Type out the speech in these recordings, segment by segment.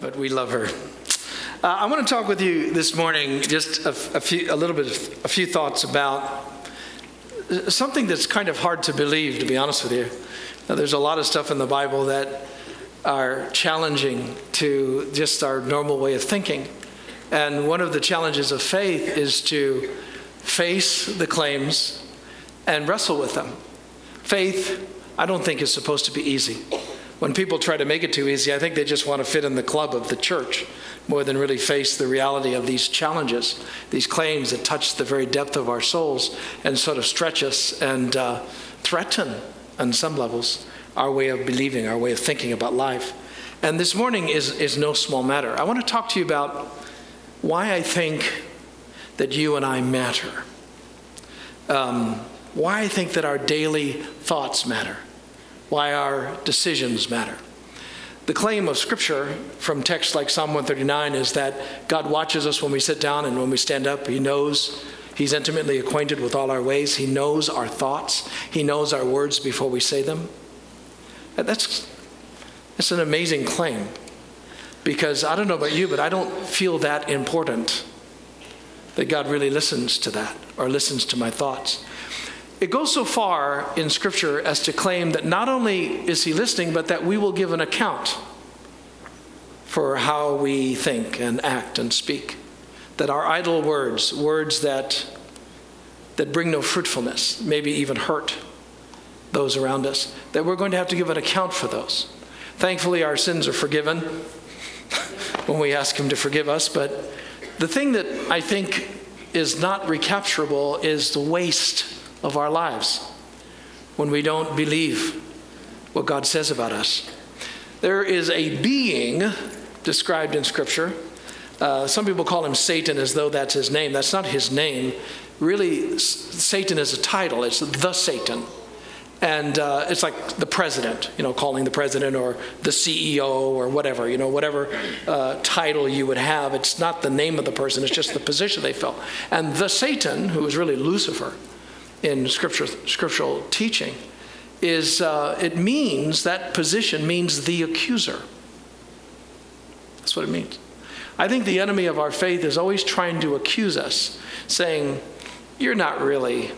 but we love her. Uh, I want to talk with you this morning just a, a, few, a little bit, of, a few thoughts about something that's kind of hard to believe, to be honest with you. Now, there's a lot of stuff in the Bible that are challenging to just our normal way of thinking. And one of the challenges of faith is to face the claims and wrestle with them. Faith, I don't think, is supposed to be easy. When people try to make it too easy, I think they just want to fit in the club of the church more than really face the reality of these challenges, these claims that touch the very depth of our souls and sort of stretch us and uh, threaten, on some levels, our way of believing, our way of thinking about life. And this morning is, is no small matter. I want to talk to you about why I think that you and I matter, um, why I think that our daily thoughts matter why our decisions matter. The claim of Scripture from texts like Psalm 139 is that God watches us when we sit down and when we stand up. He knows, He's intimately acquainted with all our ways. He knows our thoughts, He knows our words before we say them. That's, that's an amazing claim because I don't know about you, but I don't feel that important that God really listens to that or listens to my thoughts. It goes so far in Scripture as to claim that not only is He listening, but that we will give an account for how we think and act and speak. That our idle words, words that, that bring no fruitfulness, maybe even hurt those around us, that we're going to have to give an account for those. Thankfully, our sins are forgiven when we ask Him to forgive us, but the thing that I think is not recapturable is the waste of our lives when we don't believe what God says about us. There is a being described in Scripture. Uh, some people call him Satan as though that's his name. That's not his name. Really, Satan is a title, it's the Satan. And uh, it's like the president, you know, calling the president or the CEO or whatever, you know, whatever uh, title you would have. It's not the name of the person, it's just the position they fill. And the Satan, who is really Lucifer, in scripture, scriptural teaching is uh, it means that position means the accuser. That's what it means. I think the enemy of our faith is always trying to accuse us, saying, You're not really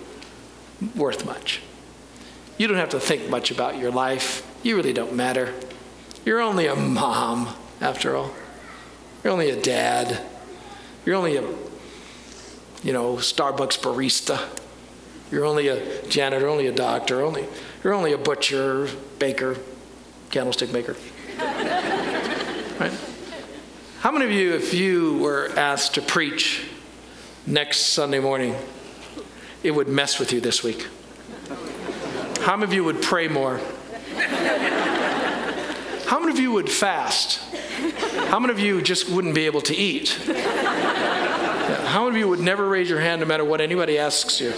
worth much. You don't have to think much about your life. You really don't matter. You're only a mom, after all. You're only a dad. You're only a, you know, Starbucks barista. You're only a janitor, only a doctor, only, you're only a butcher, baker, candlestick maker. right? How many of you, if you were asked to preach next Sunday morning, it would mess with you this week? How many of you would pray more? How many of you would fast? How many of you just wouldn't be able to eat? How many of you would never raise your hand no matter what anybody asks you?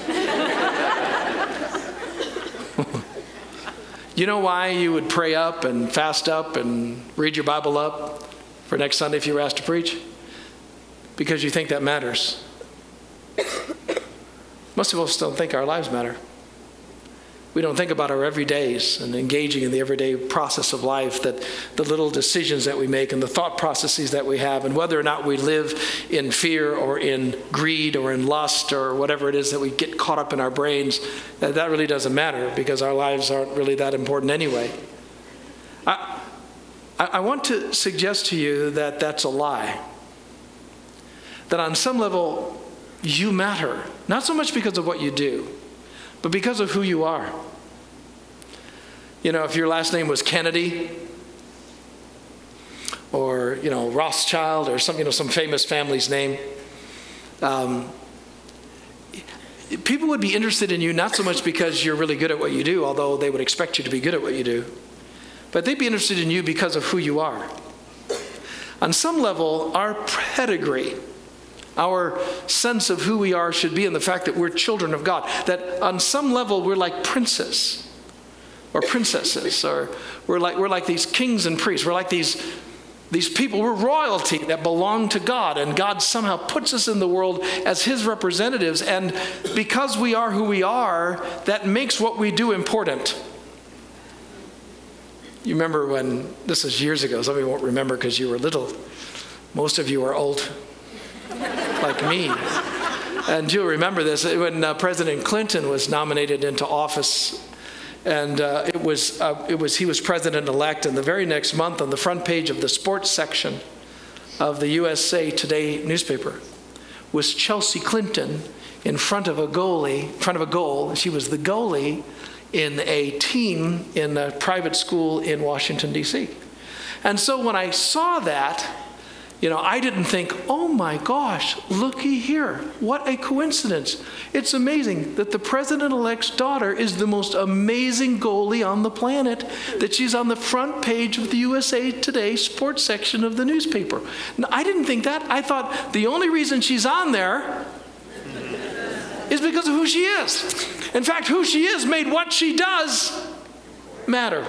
You know why you would pray up and fast up and read your Bible up for next Sunday if you were asked to preach? Because you think that matters. Most of us don't think our lives matter. We don't think about our everydays and engaging in the everyday process of life, that the little decisions that we make and the thought processes that we have, and whether or not we live in fear or in greed or in lust or whatever it is that we get caught up in our brains, that, that really doesn't matter because our lives aren't really that important anyway. I, I want to suggest to you that that's a lie. That on some level, you matter, not so much because of what you do but because of who you are. You know, if your last name was Kennedy, or you know Rothschild, or some you know some famous family's name, um, people would be interested in you not so much because you're really good at what you do, although they would expect you to be good at what you do, but they'd be interested in you because of who you are. On some level, our pedigree our sense of who we are should be in the fact that we're children of God. That on some level we're like princes or princesses, or we're like, we're like these kings and priests. We're like these, these people. We're royalty that belong to God, and God somehow puts us in the world as His representatives. And because we are who we are, that makes what we do important. You remember when, this was years ago, some of you won't remember because you were little. Most of you are old, like me. And you'll remember this when uh, President Clinton was nominated into office and uh, it was, uh, it was he was president elect and the very next month on the front page of the sports section of the usa today newspaper was chelsea clinton in front of a goalie in front of a goal she was the goalie in a team in a private school in washington d.c and so when i saw that you know, I didn't think, oh my gosh, looky here. What a coincidence. It's amazing that the president elect's daughter is the most amazing goalie on the planet, that she's on the front page of the USA Today sports section of the newspaper. Now, I didn't think that. I thought the only reason she's on there is because of who she is. In fact, who she is made what she does matter.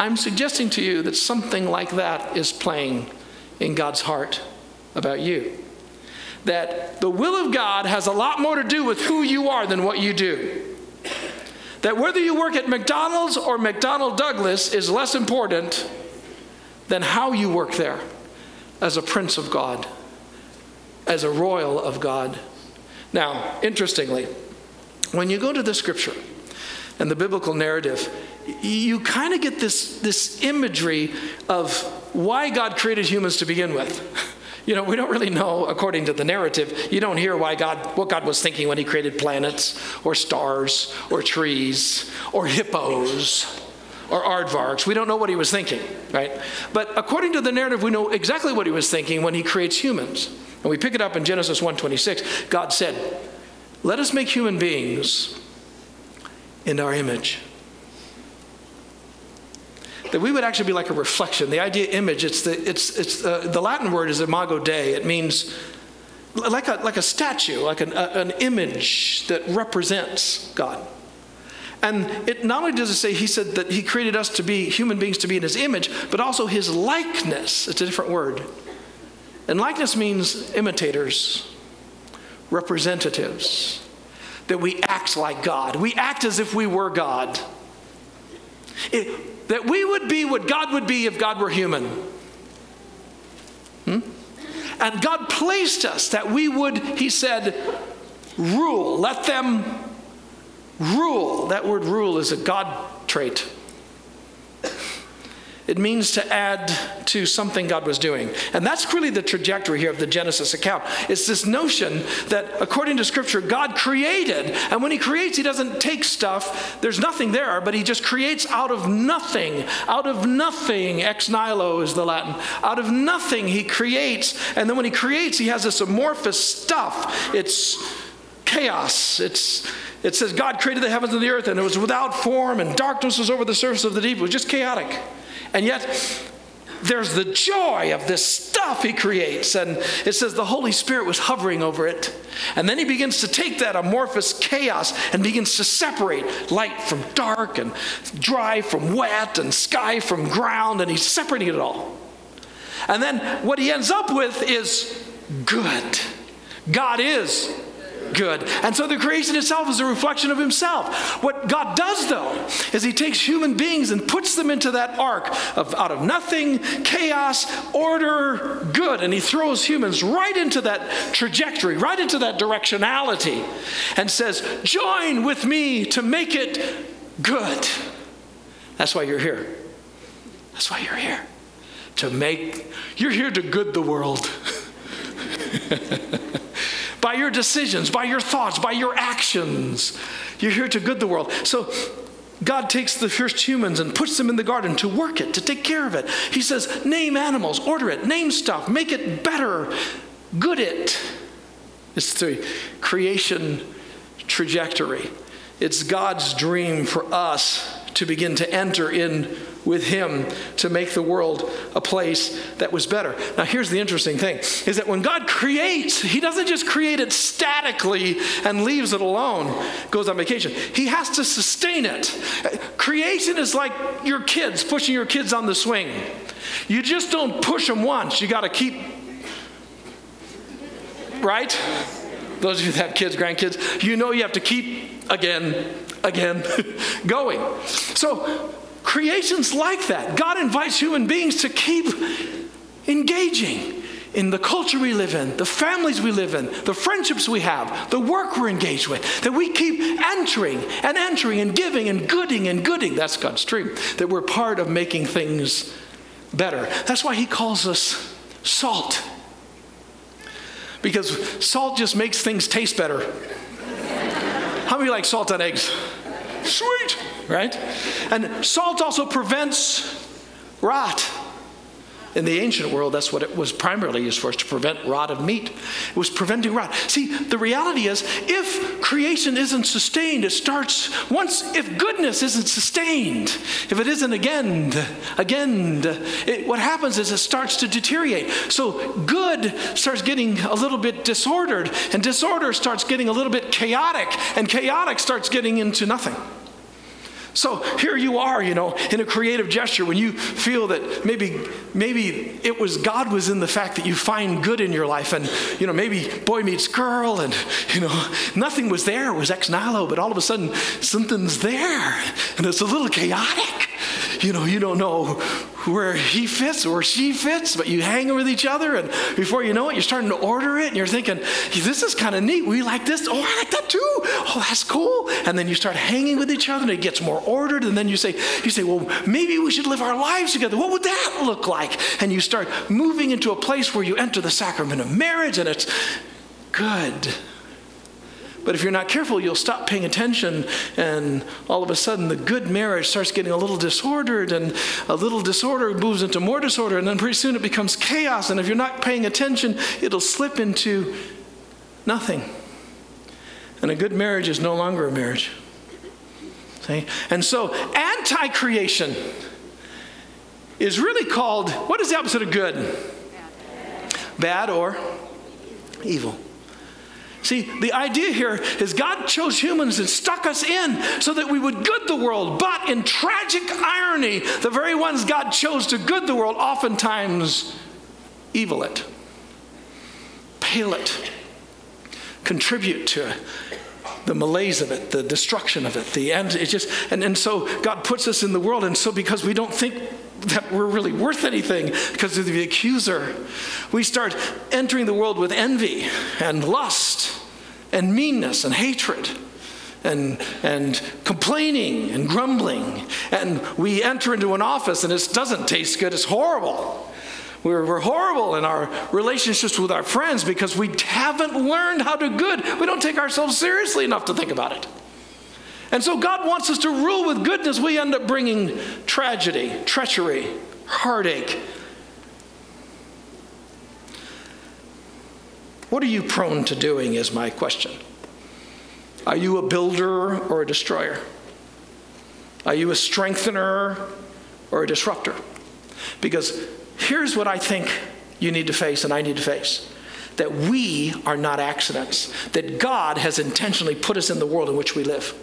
I'm suggesting to you that something like that is playing in God's heart about you. That the will of God has a lot more to do with who you are than what you do. That whether you work at McDonald's or McDonnell Douglas is less important than how you work there as a prince of God, as a royal of God. Now, interestingly, when you go to the scripture and the biblical narrative, you kind of get this, this imagery of why God created humans to begin with. You know, we don't really know, according to the narrative, you don't hear why God, what God was thinking when He created planets, or stars, or trees, or hippos, or aardvarks. We don't know what He was thinking, right? But according to the narrative, we know exactly what He was thinking when He creates humans. And we pick it up in Genesis 1:26. God said, "Let us make human beings in our image." that we would actually be like a reflection. The idea image, it's the, it's, it's, uh, the Latin word is imago Dei. It means like a, like a statue, like an, a, an image that represents God. And it not only does it say he said that he created us to be human beings to be in his image, but also his likeness. It's a different word. And likeness means imitators, representatives, that we act like God. We act as if we were God. It, that we would be what God would be if God were human. Hmm? And God placed us that we would, He said, rule. Let them rule. That word rule is a God trait. It means to add to something God was doing. And that's really the trajectory here of the Genesis account. It's this notion that according to Scripture, God created. And when He creates, He doesn't take stuff, there's nothing there, but He just creates out of nothing. Out of nothing, ex nihilo is the Latin. Out of nothing, He creates. And then when He creates, He has this amorphous stuff. It's chaos. It's, it says God created the heavens and the earth, and it was without form, and darkness was over the surface of the deep. It was just chaotic. And yet, there's the joy of this stuff he creates. And it says the Holy Spirit was hovering over it. And then he begins to take that amorphous chaos and begins to separate light from dark and dry from wet and sky from ground. And he's separating it all. And then what he ends up with is good. God is good. And so the creation itself is a reflection of himself. What God does, though, is he takes human beings and puts them into that arc of out of nothing, chaos, order, good. And he throws humans right into that trajectory, right into that directionality, and says, Join with me to make it good. That's why you're here. That's why you're here. To make, you're here to good the world. by your decisions, by your thoughts, by your actions. You're here to good the world. So God takes the first humans and puts them in the garden to work it, to take care of it. He says, name animals, order it, name stuff, make it better, good it. It's the creation trajectory. It's God's dream for us to begin to enter in with him to make the world a place that was better. Now here's the interesting thing is that when God creates, he doesn't just create it statically and leaves it alone, goes on vacation. He has to sustain it. Creation is like your kids pushing your kids on the swing. You just don't push them once. You got to keep right? Those of you that have kids, grandkids, you know you have to keep again again going. So creation's like that. God invites human beings to keep engaging in the culture we live in, the families we live in, the friendships we have, the work we're engaged with, that we keep entering and entering and giving and gooding and gooding. That's God's dream, that we're part of making things better. That's why He calls us salt. Because salt just makes things taste better. How many like salt on eggs? Sweet, right? And salt also prevents rot. In the ancient world, that's what it was primarily used for, is to prevent rot of meat. It was preventing rot. See, the reality is, if creation isn't sustained, it starts once, if goodness isn't sustained, if it isn't again, again, it, what happens is it starts to deteriorate. So good starts getting a little bit disordered, and disorder starts getting a little bit chaotic, and chaotic starts getting into nothing. So here you are, you know, in a creative gesture when you feel that maybe maybe it was God was in the fact that you find good in your life and you know maybe boy meets girl and you know nothing was there, it was ex nihilo, but all of a sudden something's there and it's a little chaotic. You know, you don't know where he fits or she fits, but you hang with each other, and before you know it, you're starting to order it, and you're thinking, this is kind of neat. We like this. Oh, I like that too. Oh, that's cool. And then you start hanging with each other, and it gets more ordered, and then you say, you say, well, maybe we should live our lives together. What would that look like? And you start moving into a place where you enter the sacrament of marriage, and it's good. But if you're not careful, you'll stop paying attention, and all of a sudden, the good marriage starts getting a little disordered, and a little disorder moves into more disorder, and then pretty soon it becomes chaos. And if you're not paying attention, it'll slip into nothing. And a good marriage is no longer a marriage. See? And so, anti creation is really called what is the opposite of good? Bad or evil. See, the idea here is God chose humans and stuck us in so that we would good the world. But in tragic irony, the very ones God chose to good the world oftentimes evil it, pale it, contribute to the malaise of it, the destruction of it, the end. It just and, and so God puts us in the world, and so because we don't think that we're really worth anything because of the accuser. We start entering the world with envy and lust and meanness and hatred and, and complaining and grumbling. And we enter into an office and it doesn't taste good, it's horrible. We're, we're horrible in our relationships with our friends because we haven't learned how to good. We don't take ourselves seriously enough to think about it. And so God wants us to rule with goodness. We end up bringing tragedy, treachery, heartache. What are you prone to doing, is my question. Are you a builder or a destroyer? Are you a strengthener or a disruptor? Because here's what I think you need to face and I need to face that we are not accidents, that God has intentionally put us in the world in which we live.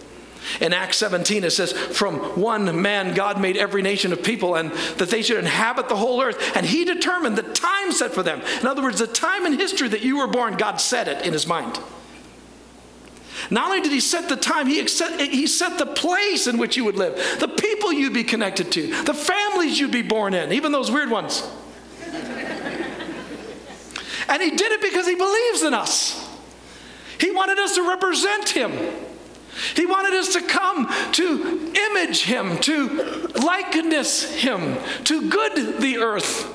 In Acts 17, it says, From one man, God made every nation of people, and that they should inhabit the whole earth. And He determined the time set for them. In other words, the time in history that you were born, God set it in His mind. Not only did He set the time, He set, he set the place in which you would live, the people you'd be connected to, the families you'd be born in, even those weird ones. and He did it because He believes in us. He wanted us to represent Him. He wanted us to come to image him, to likeness him, to good the earth.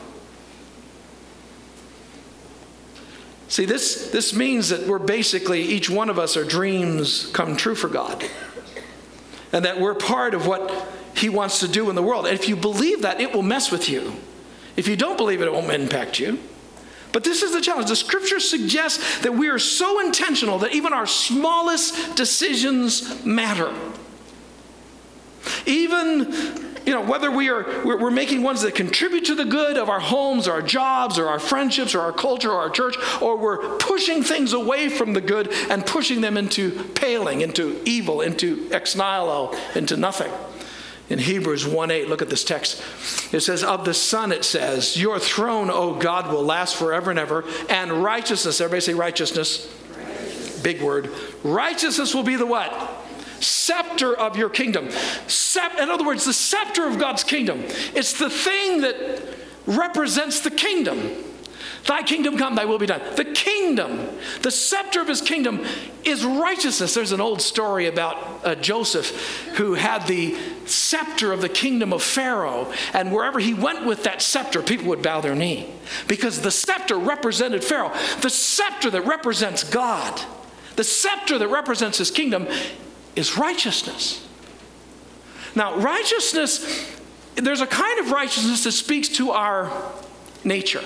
See, this, this means that we're basically, each one of us, our dreams come true for God. And that we're part of what He wants to do in the world. And if you believe that, it will mess with you. If you don't believe it, it won't impact you. But this is the challenge. The scripture suggests that we are so intentional that even our smallest decisions matter. Even, you know, whether we are we're, making ones that contribute to the good of our homes, or our jobs, or our friendships, or our culture, or our church, or we're pushing things away from the good and pushing them into paling, into evil, into ex nihilo, into nothing in Hebrews 1 8, look at this text. It says, Of the Son, it says, Your throne, O God, will last forever and ever, and righteousness, everybody say righteousness. righteousness. Big word. Righteousness will be the what? scepter of your kingdom. in other words, the scepter of God's kingdom. It's the thing that represents the kingdom. Thy kingdom come, thy will be done. The kingdom, the scepter of his kingdom is righteousness. There's an old story about uh, Joseph who had the scepter of the kingdom of Pharaoh, and wherever he went with that scepter, people would bow their knee because the scepter represented Pharaoh. The scepter that represents God, the scepter that represents his kingdom is righteousness. Now, righteousness, there's a kind of righteousness that speaks to our nature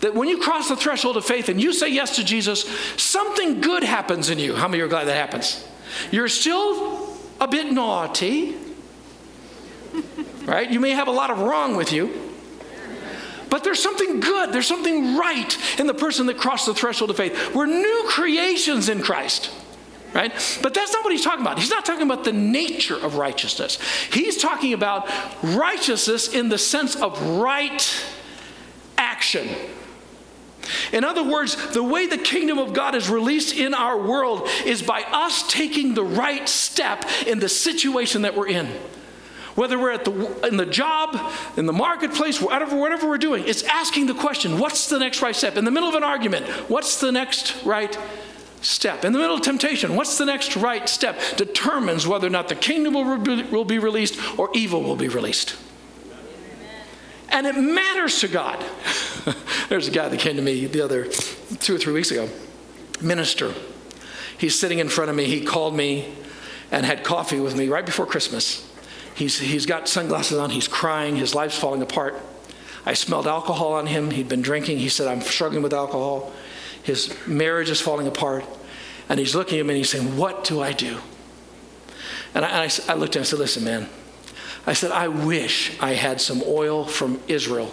that when you cross the threshold of faith and you say yes to Jesus, something good happens in you. How many are glad that happens? You're still a bit naughty, right? You may have a lot of wrong with you. But there's something good, there's something right in the person that crossed the threshold of faith. We're new creations in Christ right? But that's not what he's talking about. He's not talking about the nature of righteousness. He's talking about righteousness in the sense of right action. In other words, the way the kingdom of God is released in our world is by us taking the right step in the situation that we're in. Whether we're at the, in the job, in the marketplace, whatever, whatever we're doing, it's asking the question what's the next right step? In the middle of an argument, what's the next right step? In the middle of temptation, what's the next right step? Determines whether or not the kingdom will be, will be released or evil will be released. And it matters to God. There's a guy that came to me the other two or three weeks ago, minister. He's sitting in front of me. He called me and had coffee with me right before Christmas. He's, he's got sunglasses on. He's crying. His life's falling apart. I smelled alcohol on him. He'd been drinking. He said, I'm struggling with alcohol. His marriage is falling apart. And he's looking at me and he's saying, What do I do? And I, and I, I looked at him and said, Listen, man, I said, I wish I had some oil from Israel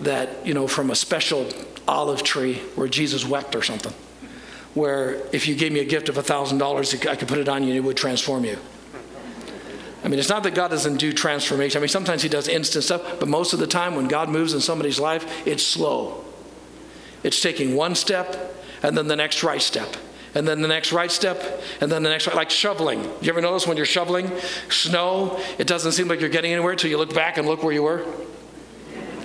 that, you know, from a special olive tree where Jesus wept or something, where if you gave me a gift of $1,000, I could put it on you and it would transform you. I mean, it's not that God doesn't do transformation. I mean, sometimes He does instant stuff, but most of the time when God moves in somebody's life, it's slow. It's taking one step and then the next right step and then the next right step, and then the next right, like shoveling. You ever notice when you're shoveling snow, it doesn't seem like you're getting anywhere until you look back and look where you were?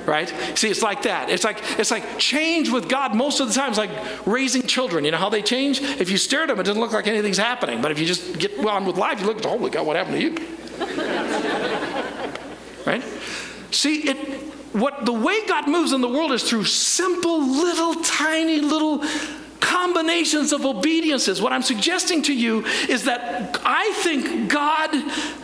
Right? See, it's like that. It's like it's like change with God most of the time. It's like raising children. You know how they change? If you stare at them, it doesn't look like anything's happening. But if you just get on with life, you look, at holy God, what happened to you? right? See, it what the way God moves in the world is through simple, little, tiny, little combinations of obediences. What I'm suggesting to you is that I think God,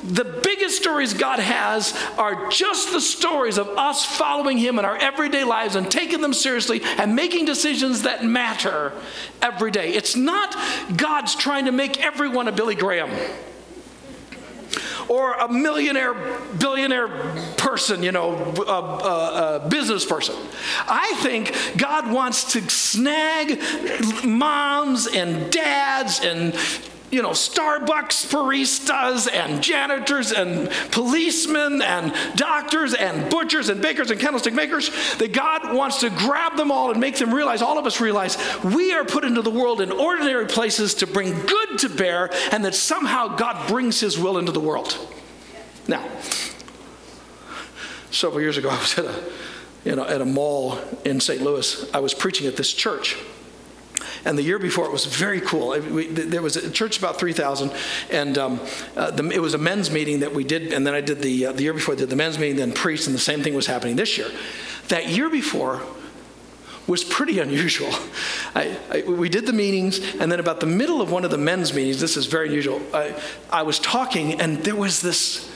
the biggest stories God has are just the stories of us following Him in our everyday lives and taking them seriously and making decisions that matter every day. It's not God's trying to make everyone a Billy Graham or a millionaire, billionaire person, you know, a, a, a, business person. I think God wants to snag moms and dads and you know, Starbucks baristas and janitors and policemen and doctors and butchers and bakers and candlestick makers, that God wants to grab them all and make them realize, all of us realize, we are put into the world in ordinary places to bring good to bear, and that somehow God brings His will into the world. Now, several years ago, I was at a, you know, at a mall in St. Louis. I was preaching at this church and the year before, it was very cool. We, there was a church about 3,000, and um, uh, the, it was a men's meeting that we did. And then I did the, uh, the year before, I did the men's meeting, then priests, and the same thing was happening this year. That year before, was pretty unusual. I, I, we did the meetings, and then about the middle of one of the men's meetings, this is very unusual, I, I was talking, and there was this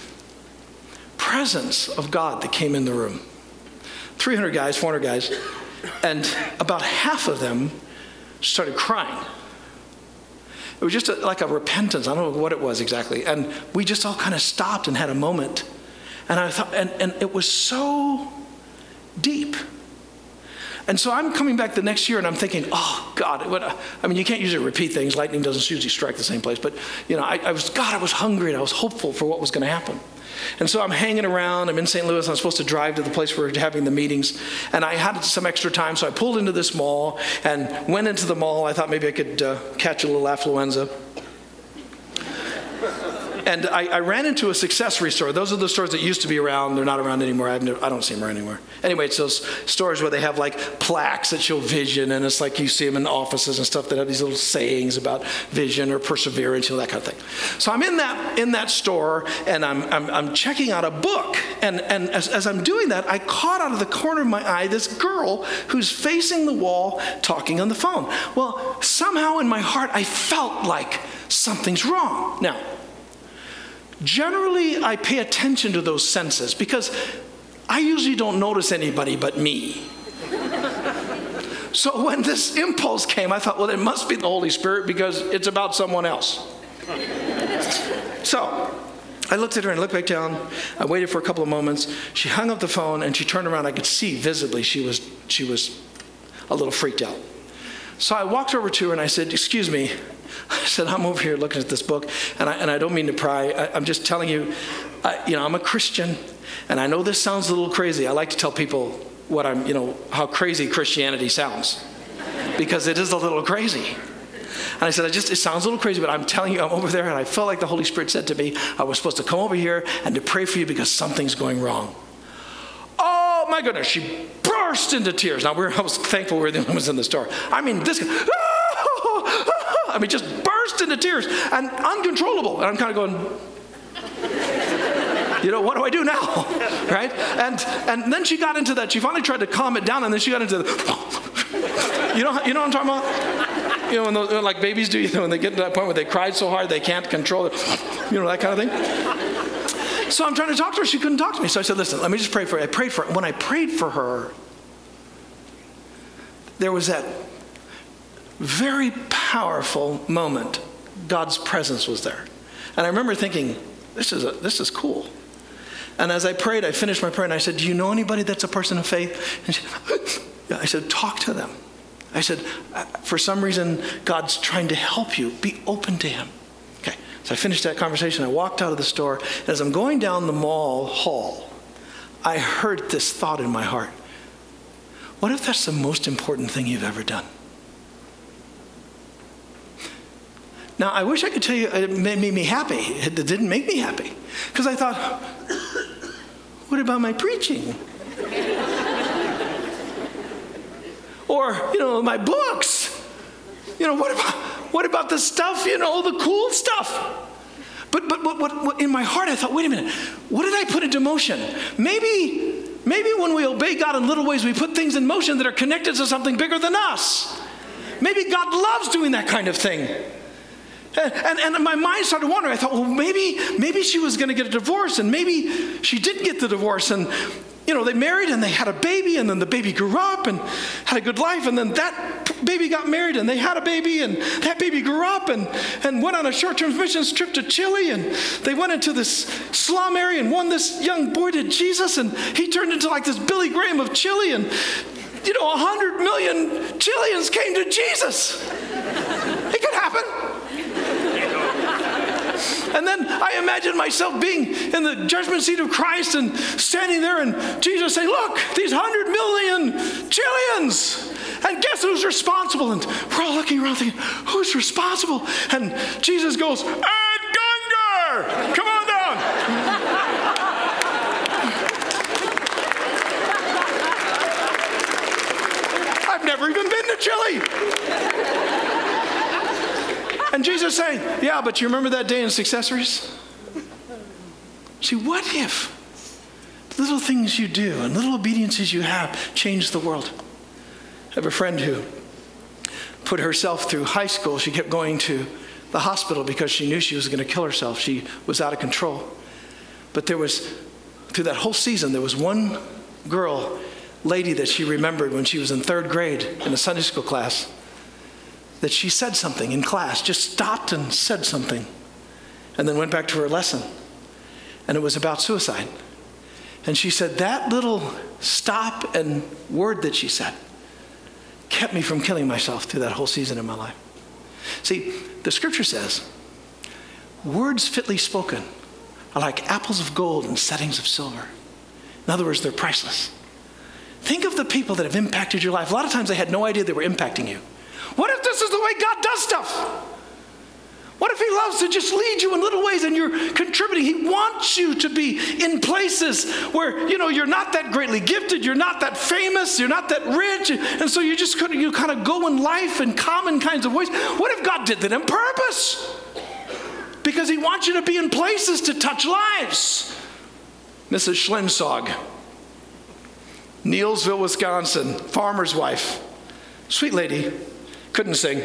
presence of God that came in the room. 300 guys, 400 guys, and about half of them started crying. It was just a, like a repentance. I don't know what it was exactly. And we just all kind of stopped and had a moment. And I thought, and, and it was so deep. And so I'm coming back the next year and I'm thinking, oh, God, what, I mean, you can't usually repeat things. Lightning doesn't usually strike the same place. But, you know, I, I was, God, I was hungry and I was hopeful for what was going to happen. And so I'm hanging around. I'm in St. Louis. I'm supposed to drive to the place where we're having the meetings. And I had some extra time, so I pulled into this mall and went into the mall. I thought maybe I could uh, catch a little affluenza. And I, I, ran into a successory store. Those are the stores that used to be around. They're not around anymore. I, no, I don't see them around anymore. Anyway, it's those stores where they have like plaques that show vision, and it's like you see them in offices and stuff that have these little sayings about vision or perseverance, you know, that kind of thing. So I'm in that in that store, and I'm I'm, I'm checking out a book, and and as, as I'm doing that, I caught out of the corner of my eye this girl who's facing the wall talking on the phone. Well, somehow in my heart, I felt like something's wrong. Now, generally, I pay attention to those senses because I usually don't notice anybody but me. so when this impulse came, I thought, well, it must be the Holy Spirit because it's about someone else. so I looked at her and looked back down. I waited for a couple of moments. She hung up the phone and she turned around. I could see visibly she was, she was a little freaked out. So I walked over to her and I said, Excuse me. I said, I'm over here looking at this book, and I, and I don't mean to pry. I, am just telling you, I, you know, I'm a Christian, and I know this sounds a little crazy. I like to tell people what I'm, you know, how crazy Christianity sounds, because it is a little crazy. And I said, I just, it sounds a little crazy, but I'm telling you, I'm over there, and I felt like the Holy Spirit said to me, I was supposed to come over here and to pray for you because something's going wrong. Oh my goodness, she burst into tears. Now, we're I was thankful we were the only ones in the store. I mean, this, I mean, just burst into tears and uncontrollable. And I'm kind of going, you know, what do I do now? right? And and then she got into that. She finally tried to calm it down, and then she got into the, you know, you know what I'm talking about? You know, when those, like babies do, you know, when they get to that point where they cried so hard they can't control it, you know, that kind of thing. So I'm trying to talk to her. She couldn't talk to me. So I said, listen, let me just pray for her. I prayed for her. When I prayed for her, there was that very powerful moment. God's presence was there. And I remember thinking, this is, a, this is cool. And as I prayed, I finished my prayer and I said, Do you know anybody that's a person of faith? And she, I said, Talk to them. I said, uh, For some reason, God's trying to help you. Be open to Him. Okay, so I finished that conversation. I walked out of the store. As I'm going down the mall hall, I heard this thought in my heart What if that's the most important thing you've ever done? Now, I wish I could tell you it made me happy. It didn't make me happy. Because I thought, what about my preaching? or, you know, my books? You know, what about, what about the stuff, you know, the cool stuff? But, but, but what, what, in my heart, I thought, wait a minute, what did I put into motion? Maybe, maybe when we obey God in little ways, we put things in motion that are connected to something bigger than us. Maybe God loves doing that kind of thing. And, and, my mind started wandering. I thought, well, maybe, maybe she was going to get a divorce, and maybe she did get the divorce. And, you know, they married and they had a baby, and then the baby grew up and had a good life. And then that baby got married and they had a baby, and that baby grew up and, and went on a short term missions trip to Chile. And they went into this slum area and won this young boy to Jesus. And he turned into like this Billy Graham of Chile. And, you know, 100 million Chileans came to Jesus. It could happen. And then I imagine myself being in the judgment seat of Christ and standing there and Jesus saying, Look, these 100 million Chileans. And guess who's responsible? And we're all looking around thinking, Who's responsible? And Jesus goes, Ed Gungor, come on down. I've never even been to Chile. And Jesus saying, Yeah, but you remember that day in Successories? See, what if little things you do and little obediences you have change the world? I have a friend who put herself through high school. She kept going to the hospital because she knew she was going to kill herself. She was out of control. But there was, through that whole season, there was one girl, lady that she remembered when she was in third grade in a Sunday school class that she said something in class, just stopped and said something, and then went back to her lesson. And it was about suicide. And she said, That little stop and word that she said kept me from killing myself through that whole season in my life. See, the scripture says, words fitly spoken are like apples of gold and settings of silver. In other words, they're priceless. Think of the people that have impacted your life. A lot of times they had no idea they were impacting you. What if this is the way God does stuff? What if he loves to just lead you in little ways and you're contributing? He wants you to be in places where, you know, you're not that greatly gifted, you're not that famous, you're not that rich, and so you just kind of, you kind of go in life in common kinds of ways. What if God did that on purpose? Because he wants you to be in places to touch lives. Mrs. Schlensog, Neillsville, Wisconsin, farmer's wife, sweet lady, couldn't sing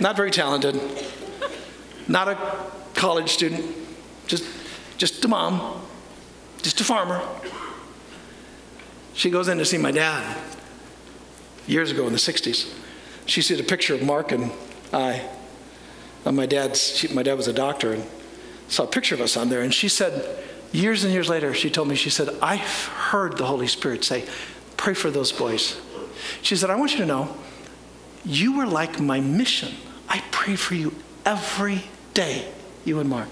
not very talented, not a college student, just, just a mom, just a farmer. She goes in to see my dad years ago in the 60s. She sees a picture of Mark and I. And my dad's, she, my dad was a doctor and saw a picture of us on there. And she said, years and years later, she told me, she said, I've heard the Holy Spirit say, pray for those boys. She said, I want you to know you were like my mission. I pray for you every day, you and Mark.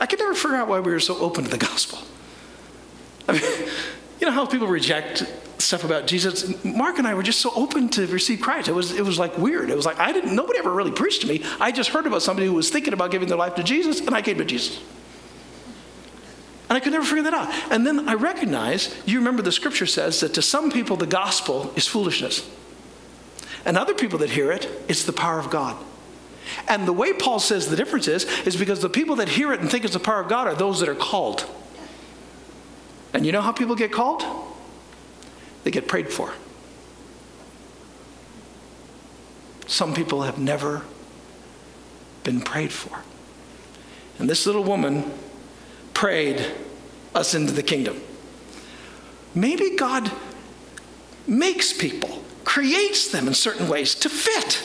I could never figure out why we were so open to the gospel. I mean, you know how people reject stuff about Jesus? Mark and I were just so open to receive Christ. It was, it was like weird. It was like I didn't, nobody ever really preached to me. I just heard about somebody who was thinking about giving their life to Jesus, and I came to Jesus. And I could never figure that out. And then I recognize, you remember the scripture says that to some people the gospel is foolishness. And other people that hear it, it's the power of God. And the way Paul says the difference is, is because the people that hear it and think it's the power of God are those that are called. And you know how people get called? They get prayed for. Some people have never been prayed for. And this little woman prayed us into the kingdom. Maybe God makes people creates them in certain ways to fit.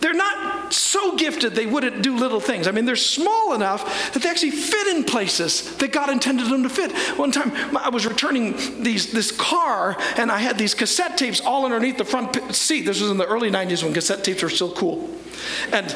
They're not so gifted they wouldn't do little things. I mean, they're small enough that they actually fit in places that God intended them to fit. One time, I was returning these, this car, and I had these cassette tapes all underneath the front seat. This was in the early 90s when cassette tapes were still cool. And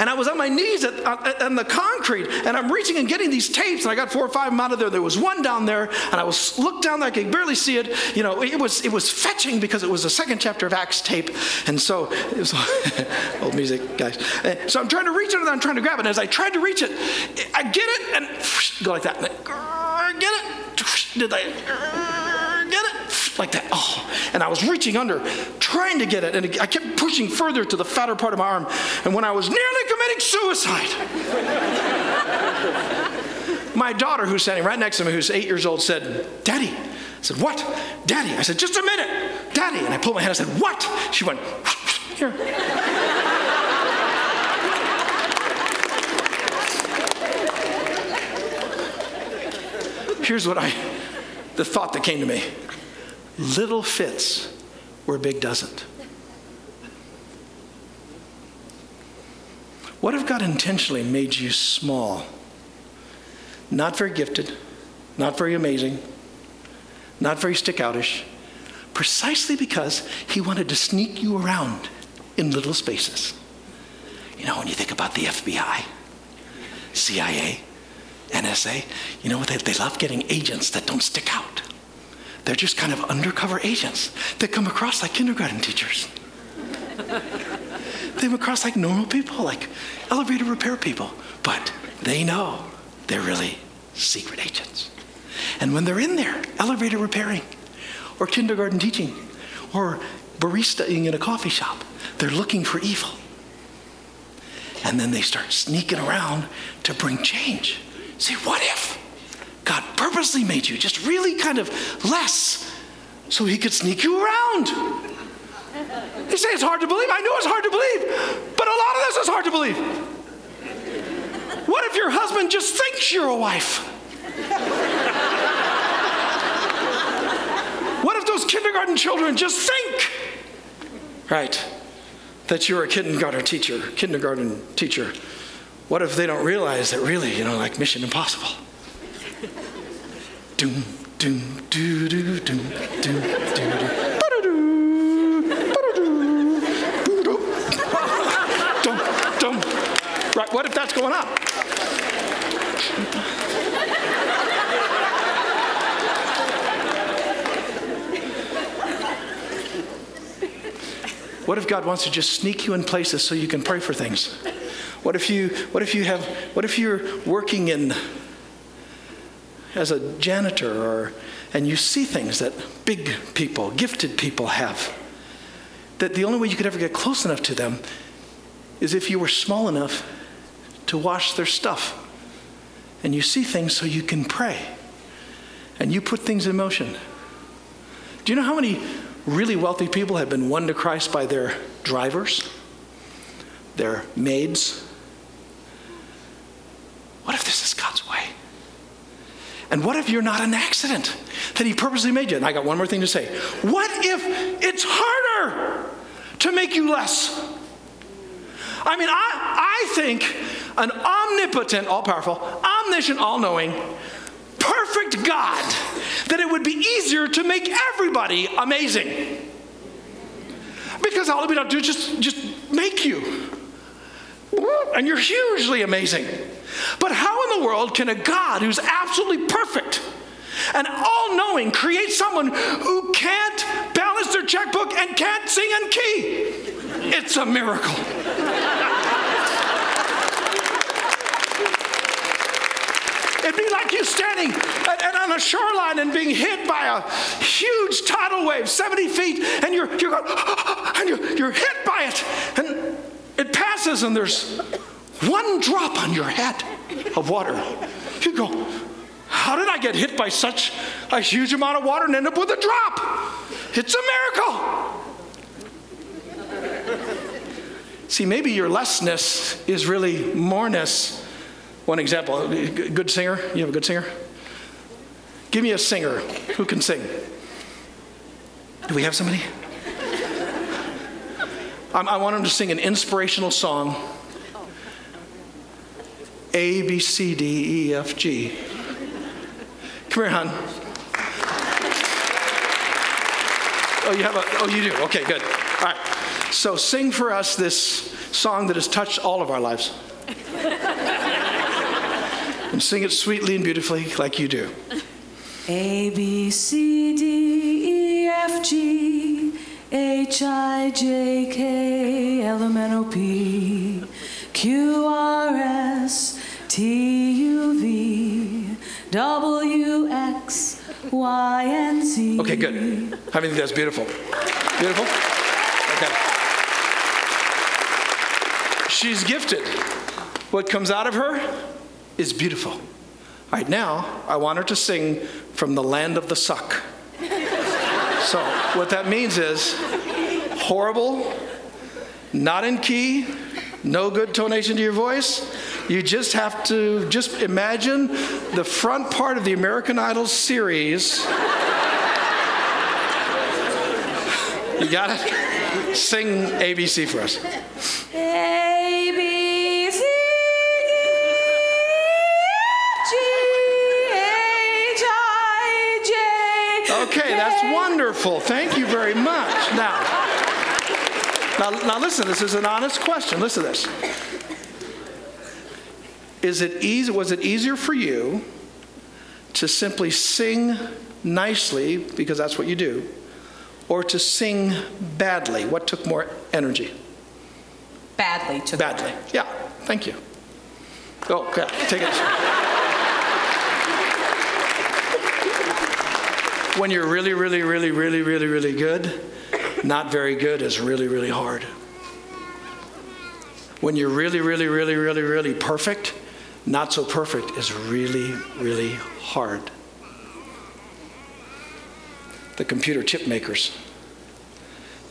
and I was on my knees at, at, on the concrete, and I'm reaching and getting these tapes, and I got four or five of them out of there. There was one down there, and I was looked down there, I could barely see it. You know, it was it was fetching because it was the second chapter of Acts tape, and so it was old music, guys. So I'm trying to reach it, and I'm trying to grab it. And as I tried to reach it, I get it, and go like that. And I, get it? Did I? Like that. Oh. And I was reaching under, trying to get it. And I kept pushing further to the fatter part of my arm. And when I was nearly committing suicide, my daughter, who's standing right next to me, who's eight years old, said, Daddy. I said, What? Daddy. I said, Just a minute. Daddy. And I pulled my hand. I said, What? She went, Here. Here's what I the thought that came to me little fits where big doesn't. What if God intentionally made you small? Not very gifted, not very amazing, not very stick outish, precisely because He wanted to sneak you around in little spaces. You know, when you think about the FBI, CIA, NSA, you know what? They, they love getting agents that don't stick out. They're just kind of undercover agents that come across like kindergarten teachers. they come across like normal people, like elevator repair people, but they know they're really secret agents. And when they're in there, elevator repairing, or kindergarten teaching, or baristaing in a coffee shop, they're looking for evil. And then they start sneaking around to bring change. Say, what if God purposely made you just really kind of less so he could sneak you around? They say it's hard to believe. I know it's hard to believe, but a lot of this is hard to believe. What if your husband just thinks you're a wife? what if those kindergarten children just think, right, that you're a kindergarten teacher, kindergarten teacher? What if they don't realize that really, you know, like Mission Impossible? Doom, doom, doo, doo, doom, doo, doo. Right, what if that's going on? What if God wants to just sneak you in places so you can pray for things? What if you, what if you have, what if you're working in as a janitor or, and you see things that big people, gifted people have? That the only way you could ever get close enough to them is if you were small enough to wash their stuff. And you see things so you can pray. And you put things in motion. Do you know how many really wealthy people have been won to Christ by their drivers, their maids? What if this is God's way? And what if you're not an accident that He purposely made you? And I got one more thing to say. What if it's harder to make you less? I mean, I, I think an omnipotent, all powerful, omniscient, all knowing, perfect God, that it would be easier to make everybody amazing. Because all we don't do is just, just make you. And you're hugely amazing. But how in the world can a God who's absolutely perfect and all knowing create someone who can't balance their checkbook and can't sing in key? It's a miracle. It'd be like you standing at, at, on a shoreline and being hit by a huge tidal wave, 70 feet, and you're, you're going, and you're, you're hit by it, and it passes, and there's one drop on your head of water. You go, how did I get hit by such a huge amount of water and end up with a drop? It's a miracle. See, maybe your lessness is really moreness one example, good singer. You have a good singer? Give me a singer who can sing. Do we have somebody? I, I want him to sing an inspirational song A, B, C, D, E, F, G. Come here, hon. Oh, you have a, oh, you do? Okay, good. All right. So sing for us this song that has touched all of our lives and sing it sweetly and beautifully like you do. A, B, C, D, E, F, G, H, I, J, K, L, M, N, O, P, Q, R, S, T, U, V, W, X, Y, and Z. Okay, good. I think that's beautiful? Beautiful? Okay. She's gifted. What comes out of her is beautiful. All right, now I want her to sing from the land of the suck. so, what that means is horrible, not in key, no good tonation to your voice. You just have to just imagine the front part of the American Idol series. You got it? Sing ABC for us. A, B, C, D, G, H, I, J. Okay, that's wonderful. Thank you very much. Now, now, now listen, this is an honest question. Listen to this. Is it easy, was it easier for you to simply sing nicely, because that's what you do, or to sing badly? What took more energy? Badly took Badly. Yeah, thank you. Oh, okay, take it. when you're really, really, really, really, really, really good, not very good is really, really hard. When you're really, really, really, really, really perfect, not so perfect is really, really hard. The computer chip makers,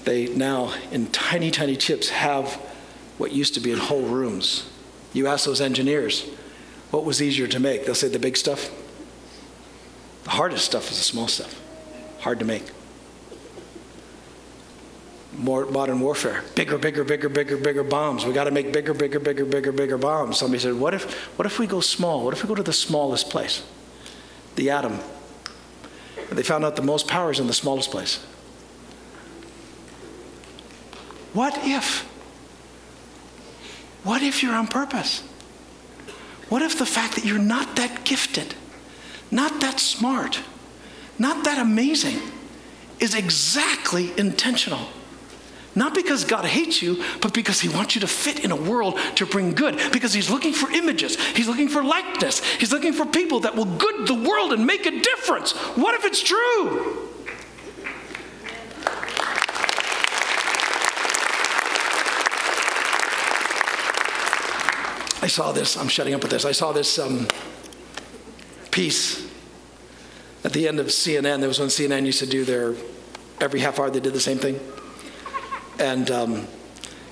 they now, in tiny, tiny chips, have what used to be in whole rooms. You ask those engineers, what was easier to make? They'll say the big stuff. The hardest stuff is the small stuff, hard to make. More modern warfare, bigger, bigger, bigger, bigger, bigger bombs. We got to make bigger, bigger, bigger, bigger, bigger bombs. Somebody said, what if, what if we go small? What if we go to the smallest place? The atom. And they found out the most power is in the smallest place. What if? What if you're on purpose? What if the fact that you're not that gifted, not that smart, not that amazing is exactly intentional? Not because God hates you, but because He wants you to fit in a world to bring good. Because He's looking for images, He's looking for likeness, He's looking for people that will good the world and make a difference. What if it's true? I saw this, I'm shutting up with this. I saw this um, piece at the end of CNN. There was when CNN used to do their, every half hour they did the same thing. And um,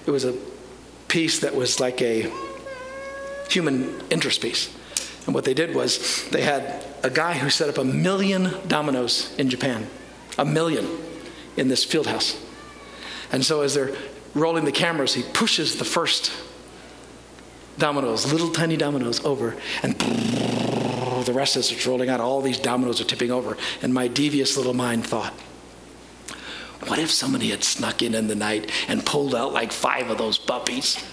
it was a piece that was like a human interest piece. And what they did was they had a guy who set up a million dominoes in Japan, a million in this field house. And so as they're rolling the cameras, he pushes the first dominoes, little tiny dominoes over, and the rest as it's rolling out, all these dominoes are tipping over. And my devious little mind thought, what if somebody had snuck in in the night and pulled out like five of those puppies?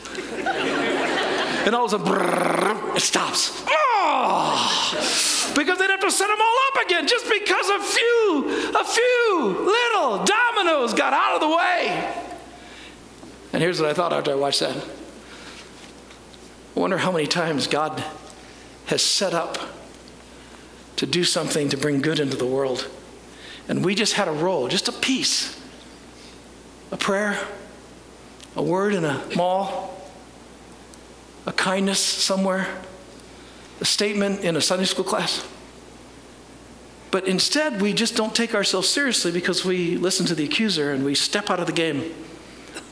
and all of a sudden, it stops. Oh! Because they'd have to set them all up again just because a few, a few little dominoes got out of the way. And here's what I thought after I watched that. I wonder how many times God has set up to do something to bring good into the world. And we just had a role, just a piece, a prayer, a word in a mall, a kindness somewhere, a statement in a Sunday school class. But instead, we just don't take ourselves seriously because we listen to the accuser and we step out of the game.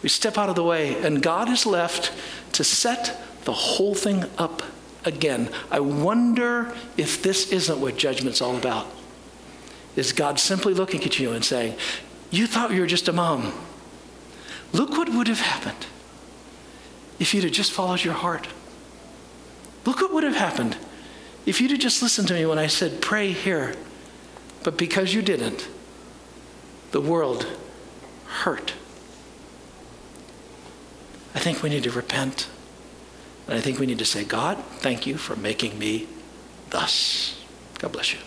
We step out of the way, and God is left to set the whole thing up again. I wonder if this isn't what judgment's all about. Is God simply looking at you and saying, You thought you were just a mom. Look what would have happened if you'd have just followed your heart. Look what would have happened if you'd have just listened to me when I said, Pray here. But because you didn't, the world hurt. I think we need to repent. And I think we need to say, God, thank you for making me thus. God bless you.